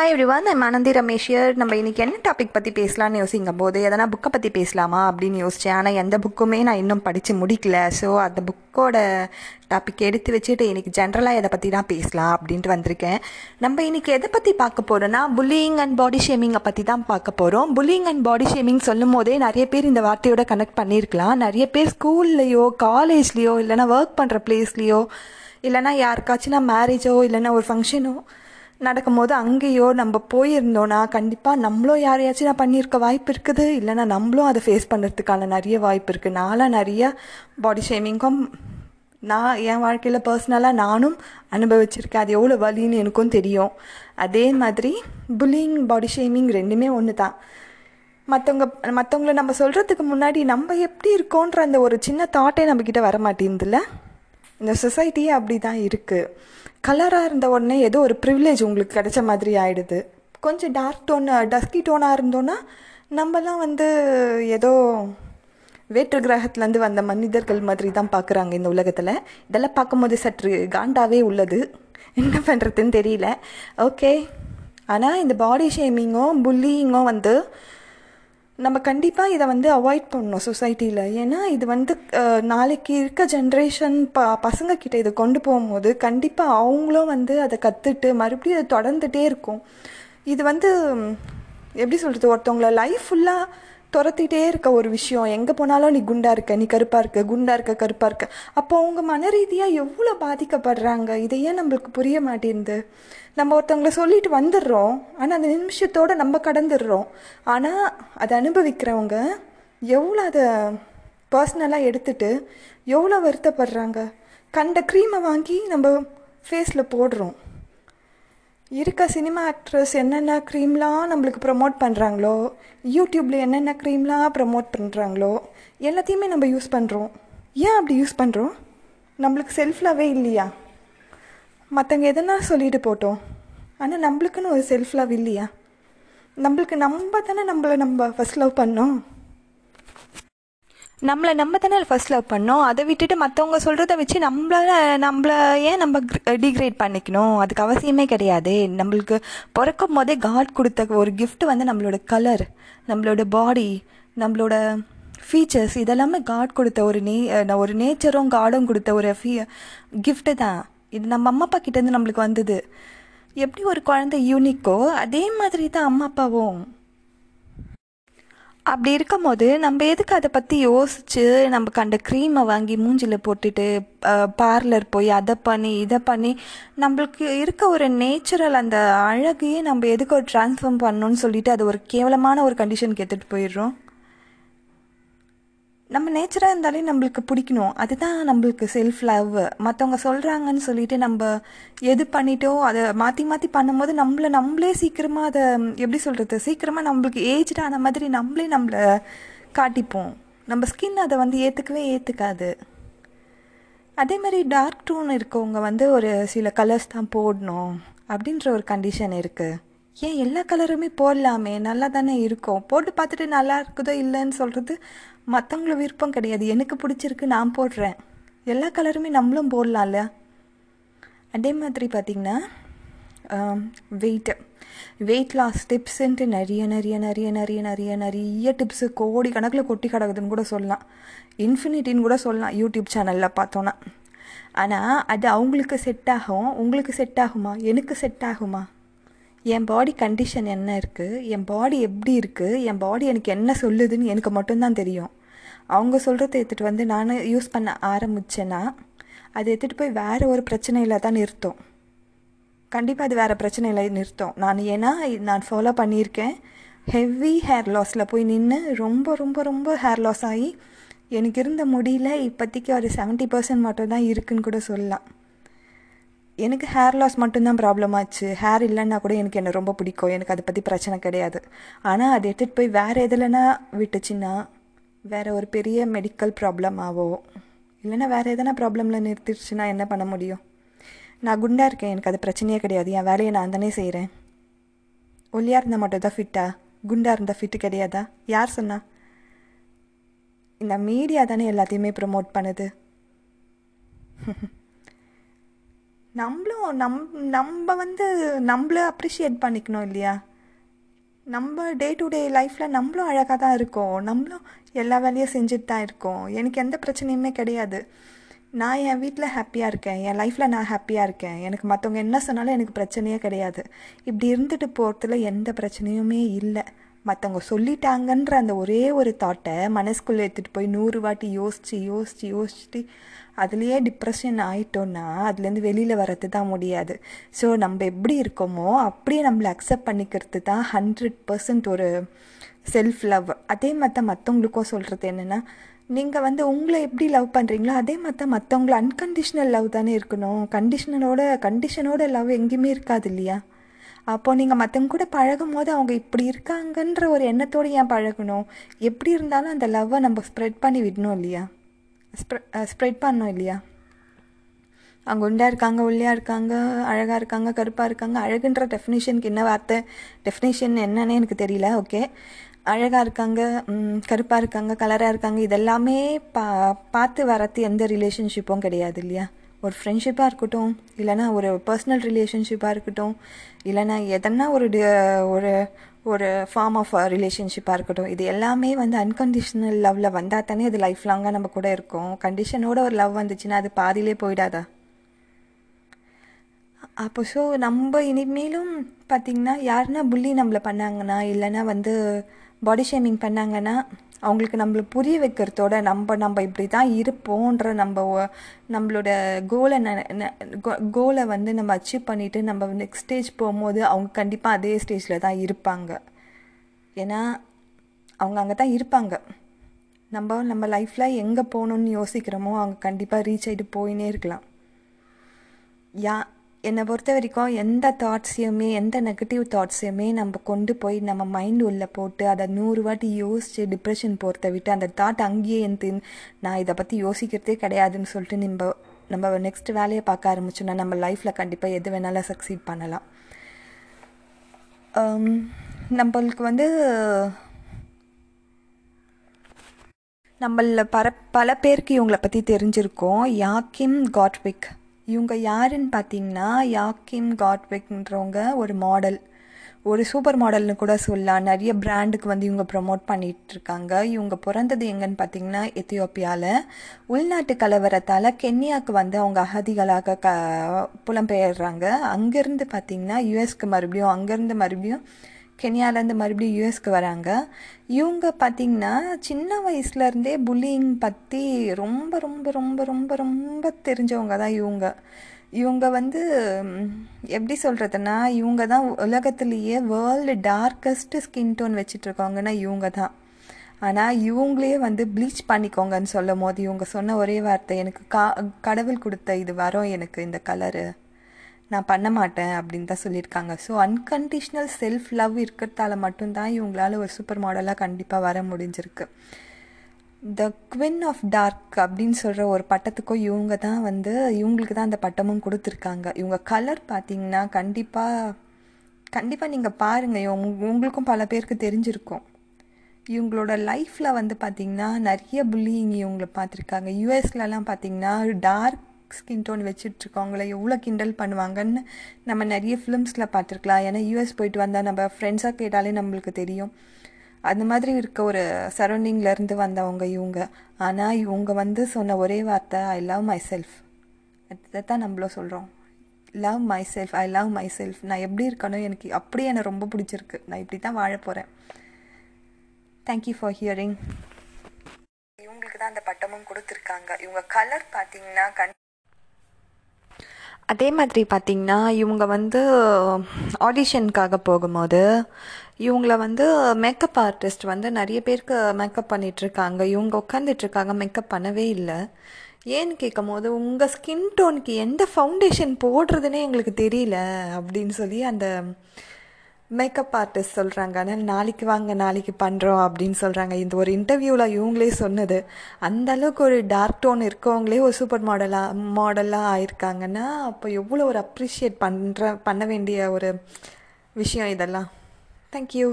Hi everyone நான் ஆனந்தி ரமேஷ் நம்ம இன்னைக்கு என்ன டாபிக் பற்றி பேசலாம்னு யோசிக்கும் போது எதனா புக்கை பற்றி பேசலாமா அப்படின்னு யோசித்தேன் ஆனால் எந்த புக்குமே நான் இன்னும் படித்து முடிக்கல. ஸோ அந்த புக்கோட டாபிக் எடுத்து வச்சுட்டு இன்னைக்கு ஜென்ரலாக எதை பற்றி தான் பேசலாம் அப்படின்ட்டு வந்திருக்கேன். நம்ம இன்னைக்கு எதை பற்றி பார்க்க போகிறோன்னா புல்லிங் அண்ட் பாடி ஷேமிங்கை பற்றி தான் பார்க்க போகிறோம் புல்லிங் அண்ட் பாடி ஷேமிங் சொல்லும் போதே நிறைய பேர் இந்த வார்த்தையோட கனெக்ட் பண்ணியிருக்கலாம் நிறைய பேர் ஸ்கூல்லையோ காலேஜ்லேயோ இல்லைனா ஒர்க் பண்ணுற பிளேஸ்லேயோ இல்லைனா யாருக்காச்சும் மேரேஜோ இல்லைனா ஒரு ஃபங்க்ஷனோ நடக்கும்போது அங்கேயோ நம்ம போயிருந்தோன்னா கண்டிப்பாக நம்மளும் யாரையாச்சும் நான் பண்ணியிருக்க வாய்ப்பு இருக்குது. இல்லைனா நம்மளும் அதை ஃபேஸ் பண்ணுறதுக்கான நிறைய வாய்ப்பு இருக்குது நான்லாம் நிறைய பாடி ஷேமிங்கும் நான் என் வாழ்க்கையில் பர்சனலாக நானும் அனுபவிச்சிருக்கேன். அது எவ்வளோ வலின்னு எனக்கும் தெரியும். அதே மாதிரி புல்லிங் பாடி ஷேமிங் ரெண்டுமே ஒன்று தான் மற்றவங்க மற்றவங்கள நம்ம சொல்கிறதுக்கு முன்னாடி நம்ம எப்படி இருக்கோன்ற அந்த ஒரு சின்ன தாட்டே நம்மக்கிட்ட வர மாட்டேங்குதுல்ல? இந்த சொசைட்டியே அப்படி தான் இருக்குது கலராக இருந்த உடனே ஏதோ ஒரு ப்ரிவிலேஜ் உங்களுக்கு கிடைச்ச மாதிரி ஆயிடுது. கொஞ்சம் டார்க் டோன் டஸ்கி டோனாக இருந்தோன்னா நம்மலாம் வந்து ஏதோ வேற்று கிரகத்துலேருந்து வந்த மனிதர்கள் மாதிரி தான் பார்க்குறாங்க இந்த உலகத்தில். இதெல்லாம் பார்க்கும்போது சற்று காண்டாவே உள்ளது. என்ன பண்ணுறதுன்னு தெரியல. ஓகே ஆனால் இந்த பாடி ஷேமிங்கும் புல்லிங்கும் வந்து நம்ம கண்டிப்பாக இதை வந்து அவாய்ட் பண்ணணும் சொசைட்டியில் ஏன்னா இது வந்து நாளைக்கு இருக்க ஜென்ரேஷன் ப பசங்க கிட்ட இதை கொண்டு போகும்போது கண்டிப்பாக அவங்களும் வந்து அதை கற்றுட்டு மறுபடியும் அதை தொடர்ந்துகிட்டே இருக்கும். இது வந்து எப்படி சொல்கிறது ஒருத்தவங்கள லைஃப் ஃபுல்லாக துரத்திட்டே இருக்க ஒரு விஷயம். எங்கே போனாலும் நீ குண்டா இருக்க நீ கருப்பாக இருக்க குண்டா இருக்க கருப்பாக இருக்க. அப்போ அவங்க மன ரீதியாக எவ்வளோ பாதிக்கப்படுறாங்க? இதை ஏன் நம்மளுக்கு புரிய மாட்டேங்குது? நம்ம ஒருத்தவங்கள சொல்லிட்டு வந்துடுறோம். ஆனால் அந்த நிமிஷத்தோடு நம்ம கடந்துடுறோம். ஆனால் அதை அனுபவிக்கிறவங்க எவ்வளோ அதை பர்சனலாக எடுத்துட்டு எவ்வளோ வருத்தப்படுறாங்க? கண்ட க்ரீமை வாங்கி நம்ம ஃபேஸில் போடுறோம். இருக்க சினிமா ஆக்ட்ரஸ் என்னென்ன க்ரீம்லாம் நம்மளுக்கு ப்ரமோட் பண்ணுறாங்களோ யூடியூப்பில் என்னென்ன க்ரீம்லாம் ப்ரமோட் பண்ணுறாங்களோ எல்லாத்தையுமே நம்ம யூஸ் பண்ணுறோம் ஏன் அப்படி யூஸ் பண்ணுறோம் நம்மளுக்கு செல்ஃப் லவ்வே இல்லையா? மற்றவங்க எதனா சொல்லிட்டு போட்டோம். ஆனால் நம்மளுக்குன்னு ஒரு செல்ஃப் லவ் இல்லையா? நம்மளுக்கு நம்ம தானே நம்மளை நம்ம ஃபஸ்ட் லவ் பண்ணோம். நம்மளை நம்ம தானே ஃபர்ஸ்ட் லவ் பண்ணோம். அதை விட்டுட்டு மற்றவங்க சொல்கிறத வச்சு நம்மளால நம்மள ஏன் நம்ம டிகிரேட் பண்ணிக்கணும்? அதுக்கு அவசியமே கிடையாது. நம்மளுக்கு பிறக்கும் போதே காட் கொடுத்த ஒரு கிஃப்ட் வந்து நம்மளோட கலர் நம்மளோட பாடி நம்மளோட ஃபீச்சர்ஸ் இதெல்லாமே காட் கொடுத்த ஒரு நே ஒரு நேச்சரும் காடும் கொடுத்த ஒரு ஃபீ கிஃப்ட்டு தான். இது நம்ம அம்மா அப்பா கிட்டேருந்து நம்மளுக்கு வந்தது. எப்படி ஒரு குழந்தை யூனிக்கோ அதே மாதிரி தான் அம்மா அப்பாவும். அப்படி இருக்கும் போது நம்ம எதுக்கு அதை பற்றி யோசிச்சு நம்ம கண்ட க்ரீமை வாங்கி மூஞ்சில் போட்டுட்டு பார்லர் போய் அதை பண்ணி இதை பண்ணி நம்மளுக்கு இருக்க ஒரு நேச்சுரல் அந்த அழகையே நம்ம எதுக்கு ஒரு ட்ரான்ஸ்ஃபார்ம் பண்ணணும்னு சொல்லிட்டு அது ஒரு கேவலமான ஒரு கண்டிஷனுக்கு எடுத்துகிட்டு போயிடுறோம். நம்ம நேச்சராக இருந்தாலே நம்மளுக்கு பிடிக்கணும். அதுதான் நம்மளுக்கு செல்ஃப் லவ் மற்றவங்க சொல்கிறாங்கன்னு சொல்லிட்டு நம்ம எது பண்ணிட்டோ அதை மாற்றி மாற்றி பண்ணும்போது நம்மளை நம்மளே சீக்கிரமாக அதை எப்படி சொல்கிறது சீக்கிரமாக நம்மளுக்கு ஏஜ்டு ஆன மாதிரி நம்மளே நம்மளை காட்டிப்போம். நம்ம ஸ்கின் அதை வந்து ஏற்றுக்கவே ஏற்றுக்காது அதே மாதிரி டார்க் டோன் இருக்கவங்க வந்து ஒரு சில கலர்ஸ் தான் போடணும் அப்படின்ற ஒரு கண்டிஷன் இருக்குது ஏன் எல்லா கலருமே போடலாமே? நல்லா தானே இருக்கும். போட்டு பார்த்துட்டு நல்லா இருக்குதோ இல்லைன்னு சொல்கிறது மற்றவங்கள விருப்பம் கிடையாது. எனக்கு பிடிச்சிருக்கு நான் போடுறேன். எல்லா கலருமே நம்மளும் போடலாம்ல? அதே மாதிரி பார்த்திங்கன்னா வெயிட்டு வெயிட் லாஸ் டிப்ஸுன்ட்டு நிறைய நிறைய நிறைய நிறைய நிறைய நிறைய டிப்ஸு கோடி கணக்கில் கொட்டி கிடக்குதுன்னு கூட சொல்லலாம். இன்ஃபினிட்டின்னு கூட சொல்லலாம் யூடியூப் சேனலில் பார்த்தோன்னா. ஆனால் அது அவங்களுக்கு செட் ஆகும். உங்களுக்கு செட் ஆகுமா? எனக்கு செட் ஆகுமா? என் பாடி கண்டிஷன் என்ன இருக்குது என் பாடி எப்படி இருக்குது என் பாடி எனக்கு என்ன சொல்லுதுன்னு எனக்கு மட்டும்தான் தெரியும். அவங்க சொல்கிறத எடுத்துகிட்டு வந்து நான் யூஸ் பண்ண ஆரம்பித்தேன்னா அதை எடுத்துகிட்டு போய் வேறு ஒரு பிரச்சனையில் தான் நிறுத்தும். கண்டிப்பாக அது வேறு பிரச்சனையில் நிறுத்தும். நான் ஏன்னா நான் ஃபாலோ பண்ணியிருக்கேன். ஹெவி ஹேர் லாஸில் போய் நின்று ரொம்ப ரொம்ப ரொம்ப ஹேர் லாஸ் ஆகி எனக்கு இருந்த முடியல இப்போதைக்கு ஒரு செவன்ட்டி பர்சன்ட் மட்டும் தான் இருக்குன்னு கூட சொல்லலாம். எனக்கு ஹேர் லாஸ் மட்டும்தான் ப்ராப்ளம் ஆச்சு. ஹேர் இல்லைன்னா கூட எனக்கு என்ன ரொம்ப பிடிக்கும். எனக்கு அதை பற்றி பிரச்சனை கிடையாது. ஆனால் அதை எடுத்துகிட்டு போய் வேறு எதுலனா விட்டுச்சுன்னா வேறு ஒரு பெரிய மெடிக்கல் ப்ராப்ளம் ஆகும் இல்லைன்னா வேறு எதனா ப்ராப்ளமில் நிறுத்திடுச்சுன்னா என்ன பண்ண முடியும்? நான் குண்டாக இருக்கேன். எனக்கு அது பிரச்சனையே கிடையாது. என் வேலையை நான் தானே செய்கிறேன் ஒல்லியாக இருந்தால் மட்டும் தான் ஃபிட்டா குண்டாக இருந்தால் ஃபிட்டு கிடையாதா? யார் சொன்னா? இந்த மீடியா தானே எல்லாத்தையுமே ப்ரமோட் பண்ணுது. நம்மளும் நம் நம்ம வந்து நம்மள அப்ரிஷியேட் பண்ணிக்கணும் இல்லையா? நம்ம டே டு டே லைஃப்பில் நம்மளும் அழகாக தான் இருக்கோம். நம்மளும் எல்லா வேலையும் செஞ்சுட்டு தான் இருக்கோம். எனக்கு எந்த பிரச்சனையுமே கிடையாது. நான் என் வீட்டில் ஹாப்பியாக இருக்கேன். என் லைஃப்பில் நான் ஹாப்பியாக இருக்கேன். எனக்கு மற்றவங்க என்ன சொன்னாலும் எனக்கு பிரச்சனையே கிடையாது. இப்படி இருந்துட்டு போகிறதுல எந்த பிரச்சனையுமே இல்லை. மற்றவங்க சொல்லிட்டாங்கன்ற அந்த ஒரே ஒரு தாட்டை மனசுக்குள்ளே எடுத்துகிட்டு போய் நூறு வாட்டி யோசித்து யோசித்து யோசிச்சுட்டு அதுலேயே டிப்ரெஷன் ஆயிட்டோன்னா அதுலேருந்து வெளியில் வர்றது தான் முடியாது. ஸோ நம்ம எப்படி இருக்கோமோ அப்படியே நம்மளை அக்செப்ட் பண்ணிக்கிறது தான் ஹண்ட்ரட் பர்சன்ட் ஒரு செல்ஃப் லவ் அதே மாதிரி மற்றவங்களுக்கும் சொல்கிறது என்னென்னா நீங்கள் வந்து உங்களை எப்படி லவ் பண்ணுறீங்களோ அதே மாதிரி மற்றவங்கள அன்கண்டிஷ்னல் லவ் தானே இருக்கணும். கண்டிஷனோட கண்டிஷனோட லவ் எங்கேயுமே இருக்காது இல்லையா? அப்போ நீங்கள் மற்றவங்க கூட பழகும் போது அவங்க இப்படி இருக்காங்கன்ற ஒரு எண்ணத்தோடு ஏன் பழகணும்? எப்படி இருந்தாலும் அந்த லவ்வை நம்ம ஸ்ப்ரெட் பண்ணி விடணும் இல்லையா? ஸ்ப்ரெ ஸ்ப்ரெட் பண்ணோம் இல்லையா? அவங்க உண்டா இருக்காங்க ஒல்லியாக இருக்காங்க அழகாக இருக்காங்க கருப்பாக இருக்காங்க அழகுன்ற டெஃபினேஷனுக்கு என்ன வார்த்தை? டெஃபினேஷன் என்னன்னு எனக்கு தெரியல ஓகே அழகாக இருக்காங்க கருப்பாக இருக்காங்க கலராக இருக்காங்க இதெல்லாமே பா பார்த்து வரத்து எந்த ரிலேஷன்ஷிப்பும் கிடையாது இல்லையா? ஒரு ஃப்ரெண்ட்ஷிப்பாக இருக்கட்டும் இல்லைனா ஒரு பர்சனல் ரிலேஷன்ஷிப்பாக இருக்கட்டும் இல்லைனா எதனா ஒரு ஒரு ஒரு ஃபார்ம் ஆஃப் ரிலேஷன்ஷிப்பாக இருக்கட்டும் இது எல்லாமே வந்து அன்கண்டிஷனல் லவ்வில் வந்தால் தானே அது லைஃப் லாங்காக நம்ம கூட இருக்கும். கண்டிஷனோட ஒரு லவ் வந்துச்சுன்னா அது பாதியிலே போயிடாதா? அப்போ ஸோ நம்ம இனிமேலும் பார்த்திங்கன்னா யாருன்னா புள்ளி நம்மளை பண்ணாங்கன்னா இல்லைன்னா வந்து பாடி ஷேமிங் பண்ணாங்கன்னா அவங்களுக்கு நம்மளை புரிய வைக்கிறதோட நம்ம நம்ம இப்படி தான் இருப்போன்ற நம்ம நம்மளோட கோலை கோலை வந்து நம்ம அச்சீவ் பண்ணிவிட்டு நம்ம நெக்ஸ்ட் ஸ்டேஜ் போகும்போது அவங்க கண்டிப்பாக அதே ஸ்டேஜில் தான் இருப்பாங்க. ஏன்னா அவங்க அங்கே தான் இருப்பாங்க. நம்ம நம்ம லைஃப்பில் எங்கே போகணுன்னு யோசிக்கிறோமோ அவங்க கண்டிப்பாக ரீச் ஆகிட்டு போயினே இருக்கலாம். யா என்னை பொறுத்த வரைக்கும் எந்த தாட்ஸையுமே எந்த நெகட்டிவ் தாட்ஸையுமே நம்ம கொண்டு போய் நம்ம மைண்ட் உள்ளே போட்டு அதை நூறு வாட்டி யோசித்து டிப்ரெஷன் போகிறத விட்டு அந்த தாட் அங்கேயே இருந்து நான் இதை பற்றி யோசிக்கிறதே கிடையாதுன்னு சொல்லிட்டு நம்ம நம்ம நெக்ஸ்ட் வேலையை பார்க்க ஆரம்பிச்சோன்னா நம்ம லைஃப்பில் கண்டிப்பாக எது வேணாலும் சக்சீட் பண்ணலாம். நம்மளுக்கு வந்து நம்மள பர பல பேருக்கு இவங்களை பற்றி தெரிஞ்சிருக்கோம். யாக்கிம் காட்விக். இவங்க யாருன்னு பார்த்தீங்கன்னா யாக்கிம் காட்விக்ன்றவங்க ஒரு மாடல் ஒரு சூப்பர் மாடல்னு கூட சொல்லலாம். நிறைய பிராண்டுக்கு வந்து இவங்க ப்ரமோட் பண்ணிகிட்ருக்காங்க இருக்காங்க இவங்க பிறந்தது எங்கன்னு பார்த்தீங்கன்னா எத்தியோப்பியாவில் உள்நாட்டு கலவரத்தால் கென்யாவுக்கு வந்து அவங்க அகதிகளாக க புலம்பெயர்றாங்க. அங்கேருந்து பார்த்தீங்கன்னா யூஎஸ்க்கு மறுபடியும் அங்கேருந்து மறுபடியும் கென்யாலேருந்து மறுபடியும் யூஎஸ்க்கு வராங்க. இவங்க பார்த்திங்கன்னா சின்ன வயசுலேருந்தே புல்லிங் பற்றி ரொம்ப ரொம்ப ரொம்ப ரொம்ப ரொம்ப தெரிஞ்சவங்க தான் இவங்க. இவங்க வந்து எப்படி சொல்கிறதுனா இவங்க தான் உலகத்துலேயே வேர்ல்டு டார்க்கஸ்ட்டு ஸ்கின் டோன் வச்சிட்ருக்காங்கன்னா இவங்க தான் ஆனால் இவங்களே வந்து ப்ளீச் பண்ணிக்கோங்கன்னு சொல்லும் போது இவங்க சொன்ன ஒரே வார்த்தை எனக்கு கா கடவுள் கொடுத்த இது வரும் எனக்கு இந்த கலரு நான் பண்ண மாட்டேன் அப்படின்னு தான் சொல்லியிருக்காங்க. ஸோ அன்கண்டிஷ்னல் செல்ஃப் லவ் இருக்கிறதால மட்டும்தான் இவங்களால ஒரு சூப்பர் மாடலாக கண்டிப்பாக வர முடிஞ்சிருக்கு. த குவின் ஆஃப் டார்க் அப்படின்னு சொல்கிற ஒரு பட்டத்துக்கும் இவங்க தான் வந்து இவங்களுக்கு தான் அந்த பட்டமும் கொடுத்துருக்காங்க. இவங்க கலர் பார்த்தீங்கன்னா கண்டிப்பாக கண்டிப்பாக நீங்கள் பாருங்கள் உங்களுக்கும் பல பேருக்கு தெரிஞ்சிருக்கும். இவங்களோட லைஃப்பில் வந்து பார்த்திங்கன்னா நிறைய புள்ளிங்க இவங்களை பார்த்துருக்காங்க. யூஎஸ்லலாம் பார்த்திங்கன்னா டார்க் ஸ்கின் டோன் வச்சுட்ருக்கவங்கள எவ்வளோ கிண்டல் பண்ணுவாங்கன்னு நம்ம நிறைய ஃபிலிம்ஸில் பார்த்துருக்கலாம். ஏன்னா யூஎஸ் போயிட்டு வந்தால் நம்ம ஃப்ரெண்ட்ஸாக கேட்டாலே நம்மளுக்கு தெரியும். அந்த மாதிரி இருக்க ஒரு சரௌண்டிங்லேருந்து வந்தவங்க இவங்க. ஆனால் இவங்க வந்து சொன்ன ஒரே வார்த்தை ஐ லவ் மை செல்ஃப் அதை தான் நம்மளும் சொல்கிறோம் love myself I love myself நான் எப்படி இருக்கணும் எனக்கு அப்படியே என்னை ரொம்ப பிடிச்சிருக்கு. நான் இப்படி தான் வாழ போகிறேன் தேங்க்யூ ஃபார் ஹியரிங் இவங்களுக்கு தான் அந்த பட்டமும் கொடுத்துருக்காங்க. இவங்க கலர் பார்த்தீங்கன்னா கண் அதே மாதிரி பார்த்திங்கன்னா இவங்க வந்து ஆடிஷனுக்காக போகும்போது இவங்கள வந்து மேக்கப் ஆர்டிஸ்ட் வந்து நிறைய பேருக்கு மேக்கப் பண்ணிகிட்ருக்காங்க இவங்க உட்காந்துட்ருக்காங்க மேக்கப் பண்ணவே இல்லை. ஏன்னு கேட்கும் போது உங்கள் ஸ்கின் டோனுக்கு எந்த ஃபவுண்டேஷன் போடுறதுனே எங்களுக்கு தெரியல அப்படின்னு சொல்லி அந்த மேக்கப் ஆர்டிஸ்ட் சொல்கிறாங்க ஆனால் நாளைக்கு வாங்க நாளைக்கு பண்ணுறோம் அப்படின்னு சொல்கிறாங்க இந்த ஒரு இன்டர்வியூவில் இவங்களே சொன்னது. அந்த அளவுக்கு ஒரு டார்க் டோன் இருக்கவங்களே ஒரு சூப்பர் மாடலாக மாடலாக ஆயிருக்காங்கன்னா அப்போ எவ்வளோ ஒரு அப்ரிஷியேட் பண்ணுற பண்ண வேண்டிய ஒரு விஷயம் இதெல்லாம். தேங்க்யூ